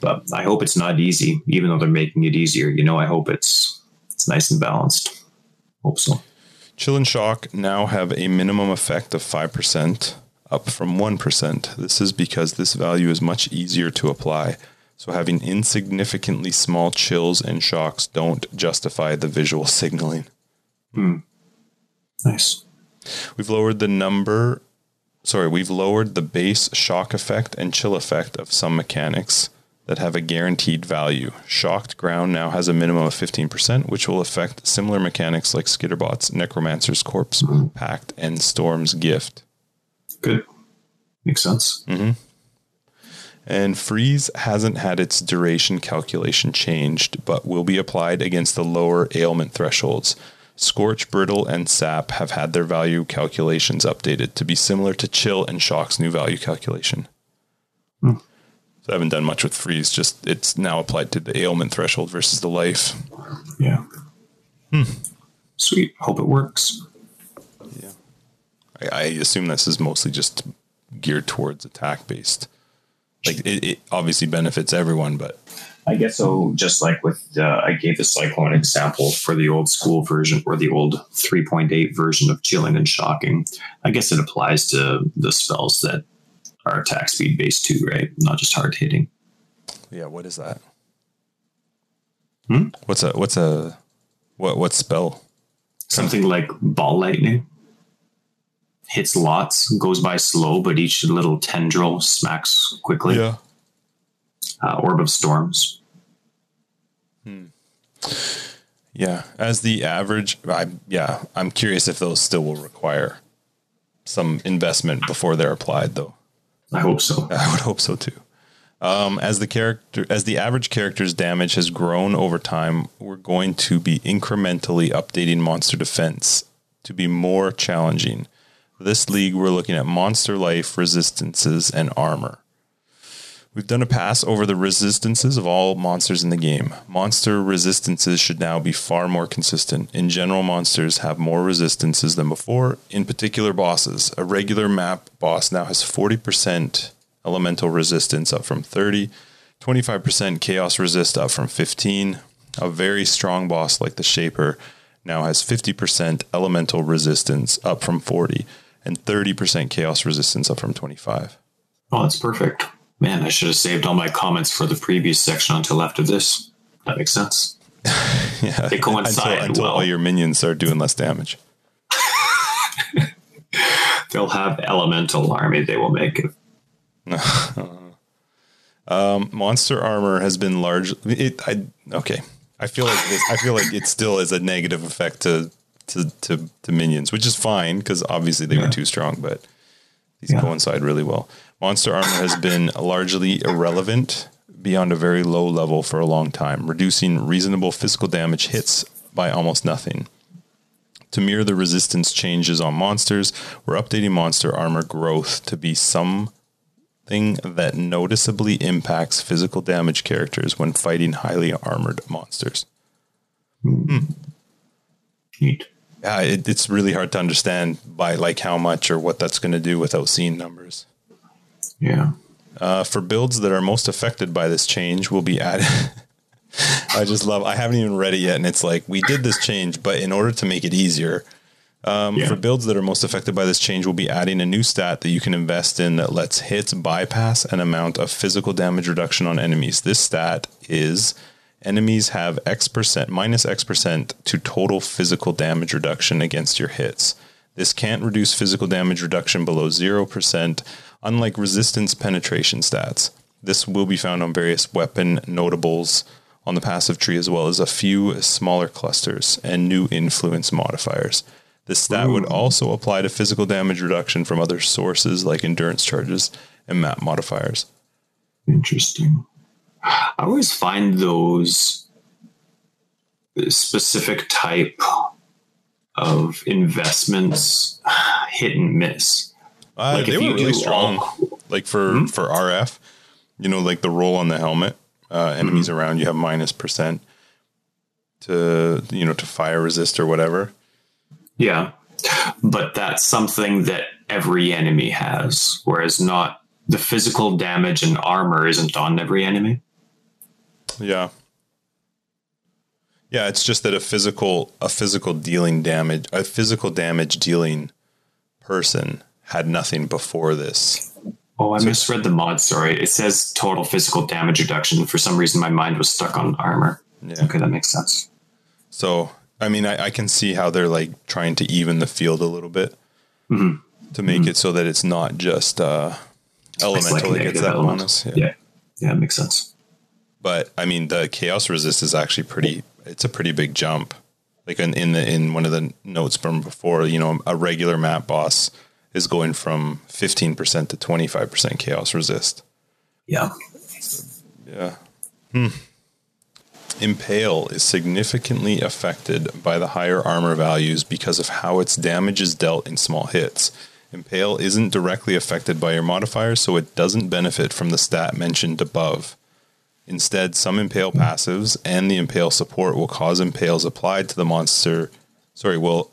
B: But I hope it's not easy, even though they're making it easier. You know, I hope it's it's nice and balanced. Hope so.
A: Chill and shock now have a minimum effect of 5%, up from 1%. This is because this value is much easier to apply. So having insignificantly small chills and shocks don't justify the visual signaling. Hmm.
B: Nice.
A: We've lowered the number. Sorry, we've lowered the base shock effect and chill effect of some mechanics that have a guaranteed value. Shocked ground now has a minimum of 15%, which will affect similar mechanics like Skitterbot's Necromancer's Corpse, hmm. Pact, and Storm's Gift.
B: Good. Makes sense. Mm-hmm.
A: And freeze hasn't had its duration calculation changed, but will be applied against the lower ailment thresholds. Scorch, Brittle, and Sap have had their value calculations updated to be similar to Chill and Shock's new value calculation. So I haven't done much with freeze, just it's now applied to the ailment threshold versus the life.
B: Yeah. Hmm. Sweet. Hope it works.
A: I, I assume this is mostly just geared towards attack based. Like it, it obviously benefits everyone, but
B: I guess so. Just like with, uh, I gave the Cyclone example for the old school version or the old 3.8 version of Chilling and Shocking. I guess it applies to the spells that are attack speed based too, right? Not just hard hitting.
A: yeah, what is that?
B: Hmm?
A: What's a what's a what what spell?
B: Something like Ball Lightning hits lots, goes by slow, but each little tendril smacks quickly.
A: Yeah.
B: Uh, Orb of Storms.
A: Yeah, as the average, I yeah, I'm curious if those still will require some investment before they're applied, though.
B: I hope so.
A: I would hope so too. Um, as the character, as the average character's damage has grown over time, we're going to be incrementally updating monster defense to be more challenging. This league, we're looking at monster life, resistances, and armor. We've done a pass over the resistances of all monsters in the game. Monster resistances should now be far more consistent. In general, monsters have more resistances than before, in particular bosses. A regular map boss now has 40% elemental resistance up from 30, 25% chaos resist up from 15. A very strong boss like the Shaper now has 50% elemental resistance up from 40 and 30% chaos resistance up from 25.
B: Oh, that's perfect. Man, I should have saved all my comments for the previous section until after this. That makes sense.
A: Yeah.
B: They coincide
A: until, until
B: well.
A: all your minions are doing less damage.
B: They'll have elemental army they will make it.
A: Um, monster armor has been large. It, I okay. I feel like this. I feel like it still is a negative effect to to to, to minions, which is fine because obviously they were too strong, but these
B: Yeah.
A: coincide really well. Monster armor has been largely irrelevant beyond a very low level for a long time, reducing reasonable physical damage hits by almost nothing. To mirror the resistance changes on monsters, we're updating monster armor growth to be something that noticeably impacts physical damage characters when fighting highly armored monsters. Hmm.
B: Neat.
A: Yeah, it, it's really hard to understand by like how much or what that's going to do without seeing numbers.
B: Yeah.
A: Uh, for builds that are most affected by this change, will be added. I just love. I haven't even read it yet, and it's like we did this change, but in order to make it easier, um,
B: Yeah.
A: for builds that are most affected by this change, we'll be adding a new stat that you can invest in that lets hits bypass an amount of physical damage reduction on enemies. This stat is enemies have X percent minus X percent to total physical damage reduction against your hits. This can't reduce physical damage reduction below 0%, unlike resistance penetration stats. This will be found on various weapon notables on the passive tree, as well as a few smaller clusters and new influence modifiers. This stat would also apply to physical damage reduction from other sources like endurance charges and map modifiers.
B: Interesting. I always find those specific type of investments hit and miss.
A: Uh,
B: Like,
A: they were really strong,
B: all-
A: like for for RF. You know, like the roll on the helmet. Uh, enemies around you have minus percent to you know to fire resist or whatever.
B: Yeah. But that's something that every enemy has, whereas not the physical damage and armor isn't on every enemy.
A: Yeah. Yeah, it's just that a physical a physical dealing damage a physical damage dealing person had nothing before this.
B: Oh, I misread the mod. Sorry. It says total physical damage reduction. For some reason, my mind was stuck on armor.
A: Yeah.
B: Okay, that makes sense.
A: So I mean, I, I can see how they're like trying to even the field a little bit to make it so that it's not just uh, elemental
B: like
A: that gets that
B: element.
A: bonus.
B: Yeah. yeah, it makes sense.
A: But I mean, the chaos resist is actually pretty. It's a pretty big jump. Like in, in the in one of the notes from before, you know, a regular map boss is going from fifteen percent to twenty five percent chaos resist.
B: Yeah,
A: Yeah. Hmm. Impale is significantly affected by the higher armor values because of how its damage is dealt in small hits. Impale isn't directly affected by your modifiers, so it doesn't benefit from the stat mentioned above. Instead, some Impale passives and the Impale support will cause Impales applied to the monster. Sorry, will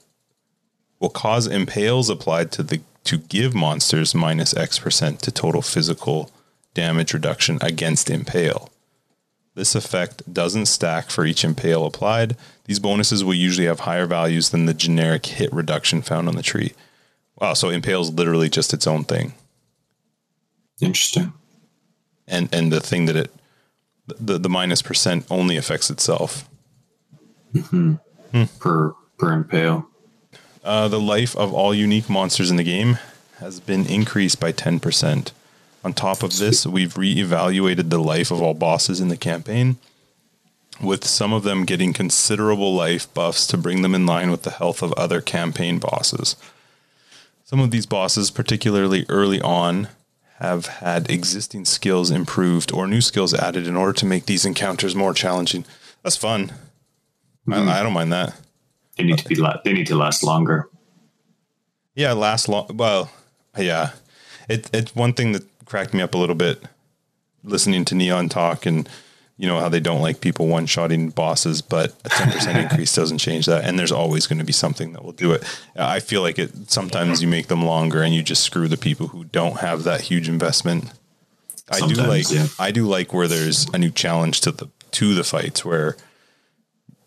A: will cause Impales applied to the to give monsters minus X percent to total physical damage reduction against Impale. This effect doesn't stack for each Impale applied. These bonuses will usually have higher values than the generic hit reduction found on the tree. Wow, so Impale is literally just its own thing.
B: interesting.
A: And and the thing that it the, the minus percent only affects itself.
B: Per per impale.
A: Uh, the life of all unique monsters in the game has been increased by 10%. On top of this, we've reevaluated the life of all bosses in the campaign, with some of them getting considerable life buffs to bring them in line with the health of other campaign bosses. Some of these bosses, particularly early on, have had existing skills improved or new skills added in order to make these encounters more challenging. That's fun. I, mm-hmm. I don't mind that.
B: They need to be. La- they need to last longer.
A: Yeah, last long. Well, yeah, it it's one thing that cracked me up a little bit listening to Neon talk and you know how they don't like people one shotting bosses, but a ten percent increase doesn't change that. And there's always going to be something that will do it. I feel like it. Sometimes you make them longer and you just screw the people who don't have that huge investment. I do like
B: yeah.
A: I do like where there's a new challenge to the to the fights where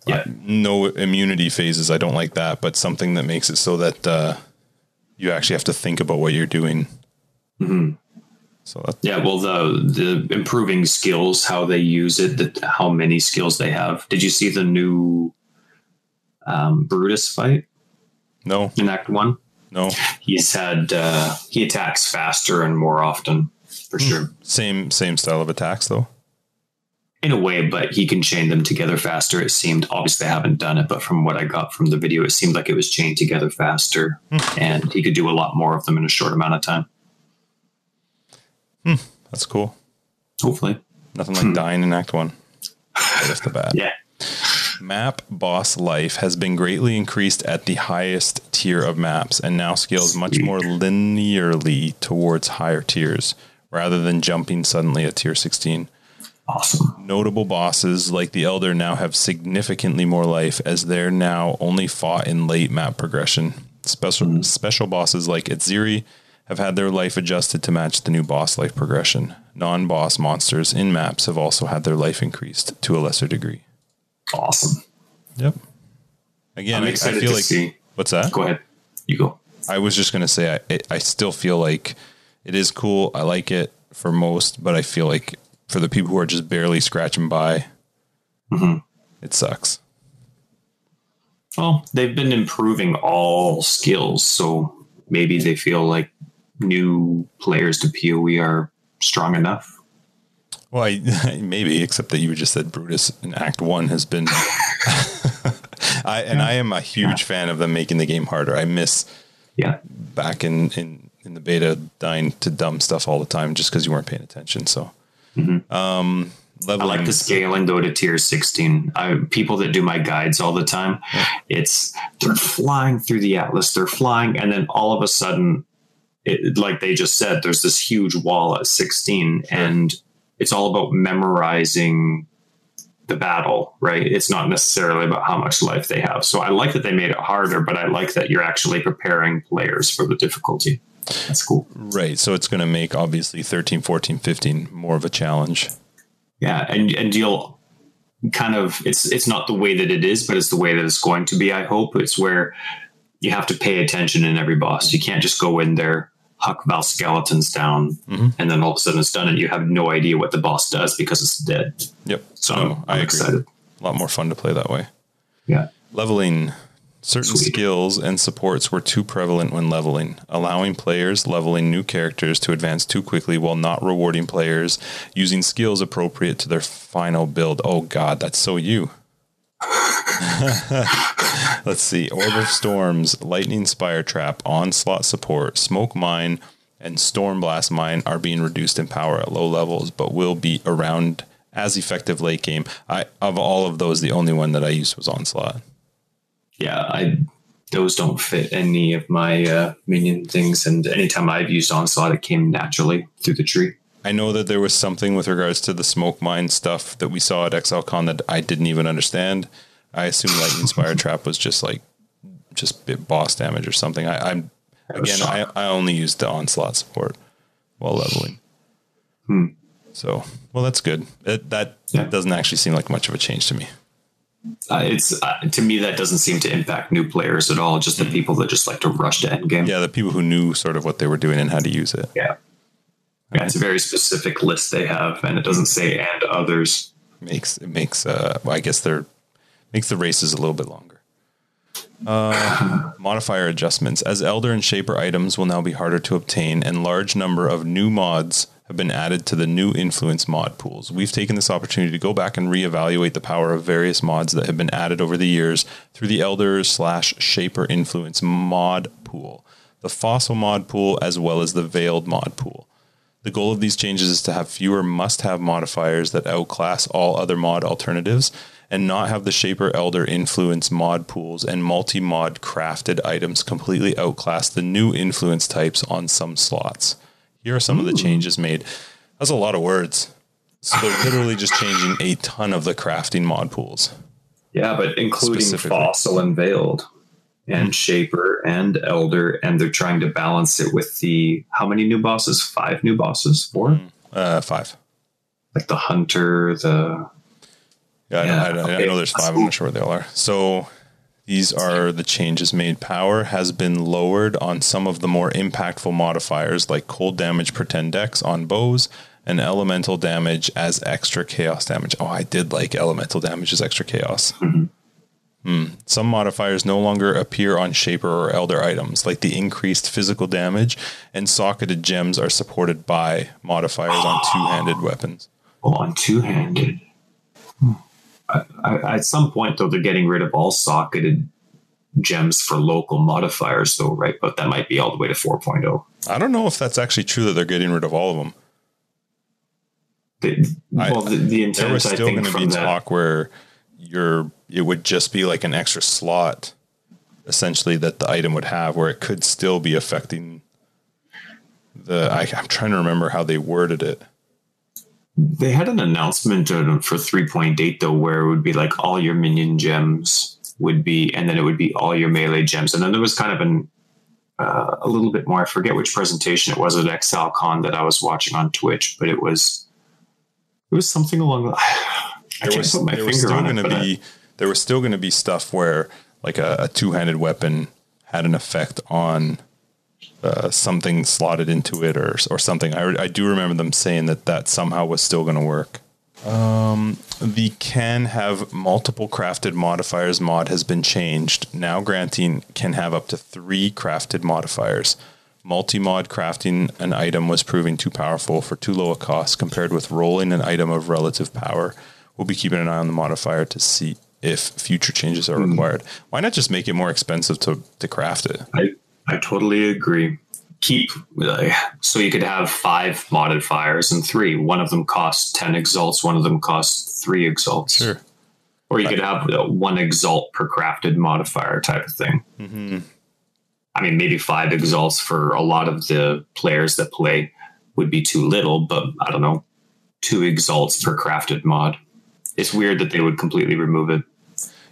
B: Yeah,
A: no immunity phases. I don't like that, but something that makes it so that uh, you actually have to think about what you're doing. So
B: yeah. Well, the the improving skills, how they use it, that how many skills they have. Did you see the new um, Brutus fight
A: no,
B: in Act One?
A: no,
B: He's had uh, he attacks faster and more often for sure.
A: same same style of attacks though.
B: in a way, but he can chain them together faster. It seemed obviously I haven't done it, but from what I got from the video, it seemed like it was chained together faster, and he could do a lot more of them in a short amount of time.
A: Hmm, that's cool.
B: Hopefully,
A: Nothing like hmm. dying in Act One. Right off the bat.
B: yeah,
A: Map boss life has been greatly increased at the highest tier of maps and now scales much more linearly towards higher tiers rather than jumping suddenly at tier 16.
B: awesome.
A: Notable bosses like the Elder now have significantly more life as they're now only fought in late map progression. Special hmm. special bosses like Atziri have had their life adjusted to match the new boss life progression. Non-boss monsters in maps have also had their life increased to a lesser degree.
B: Awesome.
A: Yep. Again,
B: I'm
A: I, I feel like
B: see.
A: what's that?
B: Go ahead. You go.
A: I was just gonna say I I still feel like it is cool. I like it for most, but I feel like for the people who are just barely scratching by, mm-hmm. it sucks.
B: Well, they've been improving all skills, so maybe they feel like new players to PoE are strong enough.
A: Well, I, maybe except that you just said Brutus in Act One has been. I and I am a huge fan of them making the game harder. I miss
B: Yeah.
A: back in in in the beta dying to dumb stuff all the time just because you weren't paying attention. So, um,
B: I like the scaling though to tier 16. I, people that do my guides all the time, it's they're flying through the atlas, they're flying, and then all of a sudden, it, like they just said, there's this huge wall at 16, and it's all about memorizing the battle, right? It's not necessarily about how much life they have. So I like that they made it harder, but I like that you're actually preparing players for the difficulty. That's cool.
A: Right. So it's going to make obviously 13, 14, 15 more of a challenge.
B: Yeah, and and you'll kind of it's it's not the way that it is, but it's the way that it's going to be. I hope it's where you have to pay attention in every boss. You can't just go in there, huck Vaal skeletons down, mm-hmm. and then all of a sudden it's done, and you have no idea what the boss does because it's dead.
A: Yep.
B: So
A: No,
B: I'm, excited.
A: A lot more fun to play that way.
B: Yeah,
A: Leveling. Certain
B: Sweet.
A: skills and supports were too prevalent when leveling, allowing players leveling new characters to advance too quickly while not rewarding players using skills appropriate to their final build. Oh god, that's so you. Let's see. Orb of Storms, Lightning Spire Trap, Onslaught Support, Smoke Mine, and Storm Blast Mine are being reduced in power at low levels, but will be around as effective late game. I of all of those, the only one that I used was Onslaught.
B: Yeah, I those don't fit any of my uh, minion things, and anytime I've used onslaught, it came naturally through the tree.
A: I know that there was something with regards to the smoke mine stuff that we saw at ExileCon that I didn't even understand. I assume Lightning Spire Trap was just like just bit boss damage or something. I, I'm again, I, I only used the onslaught support while leveling.
B: Hmm.
A: So, well, that's good. It, that
B: Yeah.
A: doesn't actually seem like much of a change to me.
B: Uh, it's uh, to me that doesn't seem to impact new players at all. Just the people that just like to rush to endgame.
A: Yeah, the people who knew sort of what they were doing and how to use it.
B: yeah. Yeah, it's a very specific list they have, and it doesn't say and others.
A: makes it makes uh well, I guess they're makes the races a little bit longer. Uh, modifier adjustments as elder and shaper items will now be harder to obtain, and large number of new mods have been added to the new influence mod pools. We've taken this opportunity to go back and reevaluate the power of various mods that have been added over the years through the elder slash shaper influence mod pool, the fossil mod pool, as well as the veiled mod pool. The goal of these changes is to have fewer must have modifiers that outclass all other mod alternatives and not have the Shaper Elder influence mod pools and multi mod crafted items completely outclass the new influence types on some slots. Here are some of the changes made. That's a lot of words. So they're literally just changing a ton of the crafting mod pools.
B: Yeah, but including fossil and veiled, and shaper and elder, and they're trying to balance it with the how many new bosses? Five new bosses? 4
A: Uh, five.
B: Like the hunter, the
A: Yeah, I,
B: Yeah,
A: know, I, know- I know there's five. I'm not sure where they all are. So these are the changes made. Power has been lowered on some of the more impactful modifiers like cold damage per 10 Dex on bows and elemental damage as extra chaos damage. Oh, I did like elemental damage as extra chaos. Hmm. Some modifiers no longer appear on Shaper or Elder items, like the increased physical damage and socketed gems are supported by modifiers on two handed weapons.
B: oh, on two handed. I, I, at some point, though, they're getting rid of all socketed gems for local modifiers, though, right? But that might be all the way to oh. 4.0.
A: I don't know if that's actually true that they're getting rid of all of them.
B: The,
A: I-
B: well, the, the
A: there was
B: I
A: still going to be
B: that.
A: talk where you're it would just be like an extra slot essentially that the item would have where it could still be affecting the I, i'm trying to remember how they worded it
B: They had an announcement for 3.8 though, where it would be like all your minion gems would be, and then it would be all your melee gems, and then there was kind of an uh, a little bit more. I forget which presentation it was at ExileCon that I was watching on Twitch, but it was it was something along. the I
A: there
B: can't
A: was,
B: put my finger
A: still
B: on
A: going
B: it,
A: to
B: I-
A: be there was still going to be stuff where like a, a two-handed weapon had an effect on uh, something slotted into it or or something. I, I do remember them saying that that somehow was still going to work. Um, the can have multiple crafted modifiers. Mod has been changed. Now granting can have up to three crafted modifiers. Multi-mod crafting an item was proving too powerful for too low a cost compared with rolling an item of relative power. We'll be keeping an eye on the modifier to see if future changes are required. Why not just make it more expensive to, to craft it?
B: I, I totally agree. Keep uh, so you could have five modifiers and three. One of them costs ten exalts. One of them costs three exalts.
A: sure
B: Or you could have uh, one exalt per crafted modifier type of thing.
A: mm-hmm.
B: I mean, maybe five exalts for a lot of the players that play would be too little, but I don't know, two exalts per crafted mod. It's weird that they would completely remove it.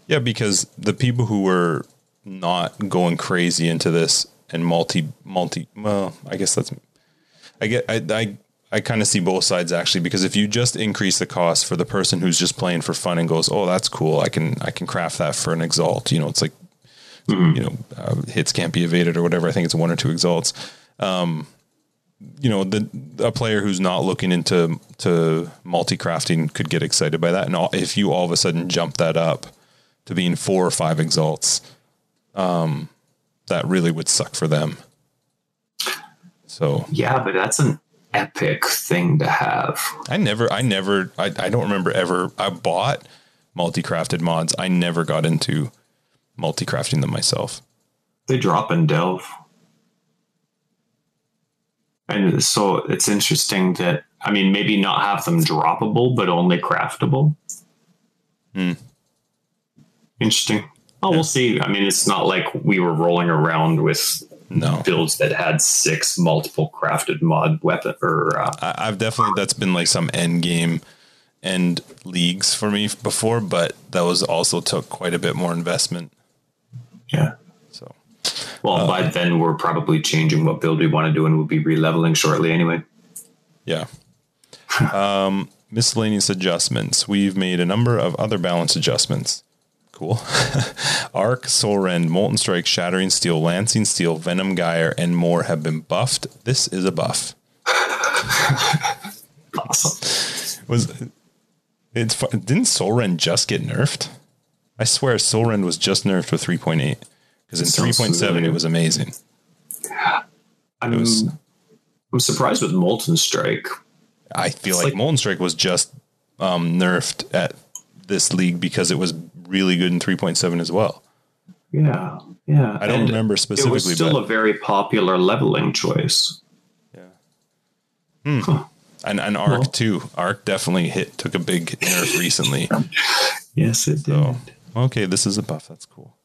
A: Yeah, because the people who were not going crazy into this and multi multi well, I guess that's I get I I, I kind of see both sides actually because if you just increase the cost for the person who's just playing for fun and goes, "Oh, that's cool. I can I can craft that for an exalt." You know, it's like you know, uh, hits can't be evaded or whatever. I think it's one or two exalts. Um, you know, the a player who's not looking into to multi crafting could get excited by that, and all, if you all of a sudden jump that up to being four or five exalts, um, that really would suck for them. So
B: Yeah, but that's an epic thing to have.
A: I never, I never, I, I don't remember ever. I bought multi-crafted mods. I never got into multi-crafting them myself.
B: They drop in Delve. And so it's interesting that, I mean, maybe not have them droppable, but only craftable.
A: Hmm.
B: Interesting. Oh, we'll see. I mean, it's not like we were rolling around with
A: No,
B: builds that had six multiple crafted mod weapon or uh,
A: I, I've definitely that's been like some end game end leagues for me before, but those also took quite a bit more investment.
B: yeah.
A: So
B: Well, by then we're probably changing what build we want to do, and we'll be re-leveling shortly anyway.
A: yeah. um, miscellaneous adjustments. We've made a number of other balance adjustments. Cool. Arc, Soul Rend, Molten Strike, Shattering Steel, Lancing Steel, Venom Gyre, and more have been buffed. This is a buff.
B: Awesome.
A: Was it's didn't Soul Rend just get nerfed? I swear Soul Rend was just nerfed with 3.8 because in 3.7 it was amazing.
B: I'm,
A: was-
B: I'm surprised with Molten Strike.
A: I feel like,
B: like-
A: Molten Strike was just um, nerfed at this league because it was really good in 3.7 as well.
B: Yeah, yeah.
A: I don't
B: And
A: remember specifically.
B: It was still
A: but
B: a very popular leveling choice. Yeah. Hmm.
A: and, and Arc too. Arc definitely hit took a big nerf recently.
B: Yes, it did.
A: Okay, this is a buff. That's cool.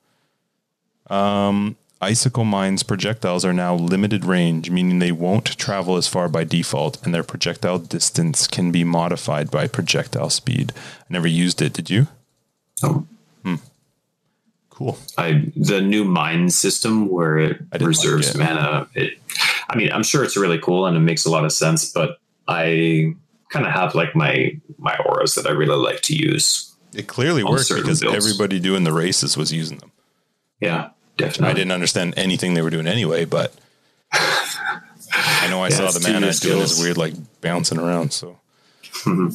A: Um, Icicle Mine's projectiles are now limited range, meaning they won't travel as far by default, and their projectile distance can be modified by projectile speed. I never used it. Did you?
B: Oh,
A: Cool.
B: I the new mine system where it
A: I didn't like
B: reserves
A: it.
B: mana. It, I mean, I'm sure it's really cool and it makes a lot of sense, but I kind of have like my my auras that I really like to use.
A: It clearly
B: On
A: worked because
B: builds.
A: everybody doing the races was using them.
B: Yeah, definitely.
A: I didn't understand anything they were doing anyway, but I know I
B: Yeah,
A: saw the mana
B: new
A: doing this weird like bouncing around. So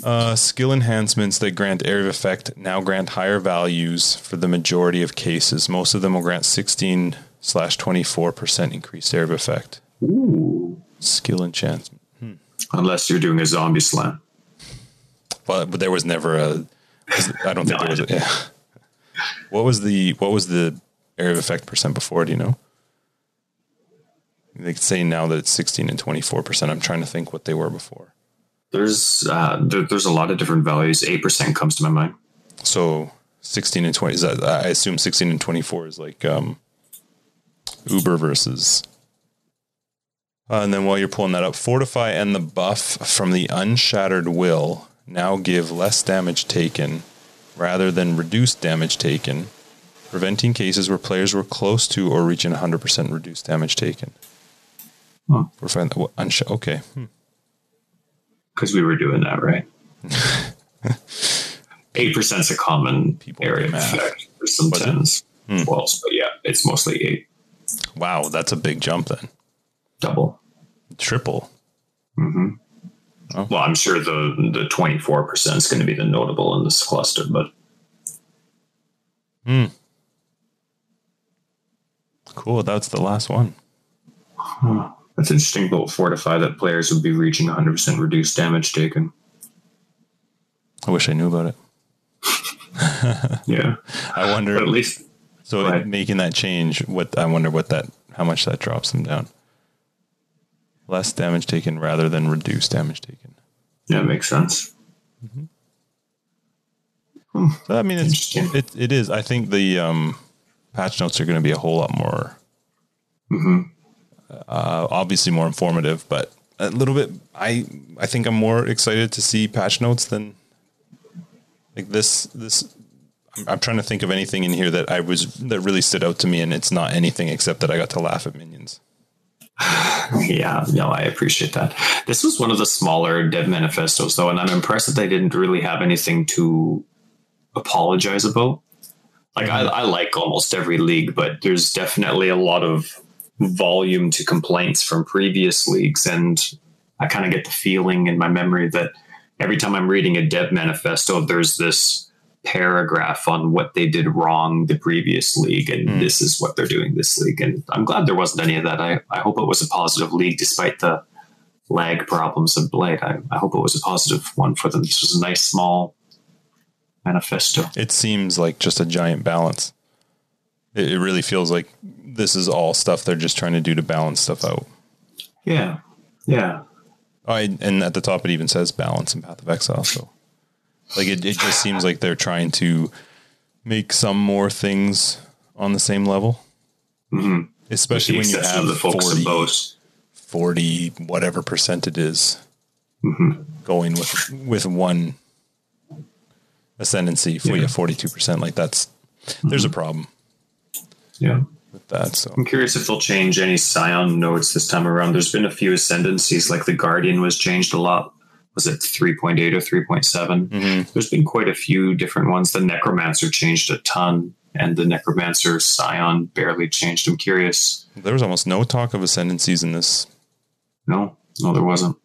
A: uh, skill enhancements that grant area of effect now grant higher values for the majority of cases. Most of them will grant 16 slash 24 percent increased area of effect.
B: Ooh.
A: Skill enchantment.
B: Unless you're doing a zombie slam.
A: But, but there was never a. I don't think
B: No,
A: there was. A, yeah. What was the what was the area of effect percent before? Do you know? They say now that it's 16 and 24 percent. I'm trying to think what they were before.
B: There's uh, there, there's a lot of different values. Eight percent comes to my mind.
A: So 16 and 20 is that I assume 16 and 24 is like um Uber versus uh, and then while you're pulling that up, fortify and the buff from the unshattered will now give less damage taken rather than reduced damage taken, preventing cases where players were close to or reaching 100% reduced damage taken.
B: Huh.
A: Fortify what, unsha- okay. Hmm.
B: Because we were doing that right. Eight percent is a common
A: People
B: area of effect for some
A: Was
B: tens,
A: Hmm.
B: twelves, but yeah, it's mostly eight
A: Wow, that's a big jump then.
B: double.
A: Triple.
B: mm-hmm Well, I'm sure the the twenty four percent is going to be the notable in this cluster, but Hmm.
A: Cool, that's the last one.
B: That's interesting. About fortify that players would be reaching one hundred percent reduced damage taken.
A: I wish I knew about it.
B: Yeah,
A: I wonder.
B: but at least
A: so
B: right.
A: making that change, what I wonder what that, how much that drops them down. Less damage taken rather than reduced damage taken.
B: yeah, it makes sense.
A: So I mean, it's it, it is. I think the um, patch notes are going to be a whole lot more,
B: Mm-hmm.
A: Uh, obviously more informative, but a little bit. I I think I'm more excited to see patch notes than like this. This I'm, I'm trying to think of anything in here that I was that really stood out to me, and it's not anything except that I got to laugh at minions.
B: Yeah, no, I appreciate that. This was one of the smaller dev manifestos, though, and I'm impressed that they didn't really have anything to apologize about. Like, I, I like almost every league, but there's definitely a lot of volume to complaints from previous leagues, and I kind of get the feeling in my memory that every time I'm reading a dev manifesto, there's this paragraph on what they did wrong the previous league, and
A: Mm.
B: this is what they're doing this league. And I'm glad there wasn't any of that. I, I hope it was a positive league despite the lag problems of Blight. I, I hope it was a positive one for them. This was a nice small manifesto.
A: It seems like just a giant balance. It, it really feels like this is all stuff they're just trying to do to balance stuff out.
B: Yeah. Yeah.
A: I, and at the top it even says balance and Path of Exile. So, like, it, it just seems like they're trying to make some more things on the same level.
B: Mm-hmm.
A: Especially when you have
B: the folks
A: 40,
B: of
A: 40 whatever percent it is
B: Mm-hmm.
A: going with with one ascendancy for
B: Yeah.
A: you 42% like that's there's a problem
B: Yeah.
A: with that so
B: I'm curious if they'll change any Scion nodes this time around. There's been a few ascendancies, like the Guardian was changed a lot. Was it 3.8 or 3.7?
A: Mhm.
B: There's been quite a few different ones. The Necromancer changed a ton, and the Necromancer Scion barely changed. I'm curious.
A: there was almost no talk of ascendancies in this
B: No, no, there wasn't.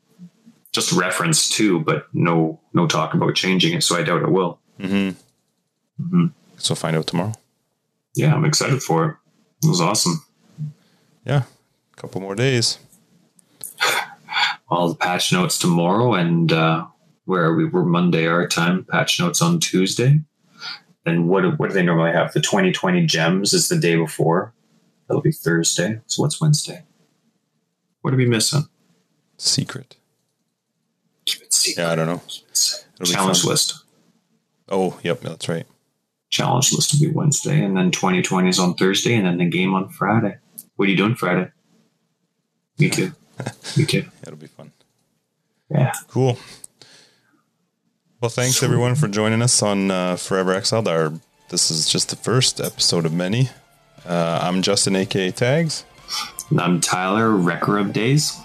B: Just reference too, but no, no talk about changing it. So I doubt it will.
A: mm-hmm.
B: Mm-hmm.
A: so find out tomorrow
B: Yeah, I'm excited for it. It was awesome.
A: yeah a couple more days.
B: All the patch notes tomorrow and uh, where we we're monday our time patch notes on tuesday. And what, do- what do they normally have? The 2020 gems is the day before. That'll be thursday. So what's wednesday? What are we missing?
A: Secret.
B: Keep it secret.
A: yeah i don't know.
B: Challenge list.
A: Oh yep that's right
B: challenge list will be wednesday and then 2020 is on thursday and then the game on friday. What are you doing friday? Me too. Me too.
A: It'll be fun.
B: Yeah.
A: Cool. Well thanks everyone for joining us on uh, forever exiled. Our this is just the first episode of many. Uh, i'm justin aka tags.
B: And i'm tyler wrecker of days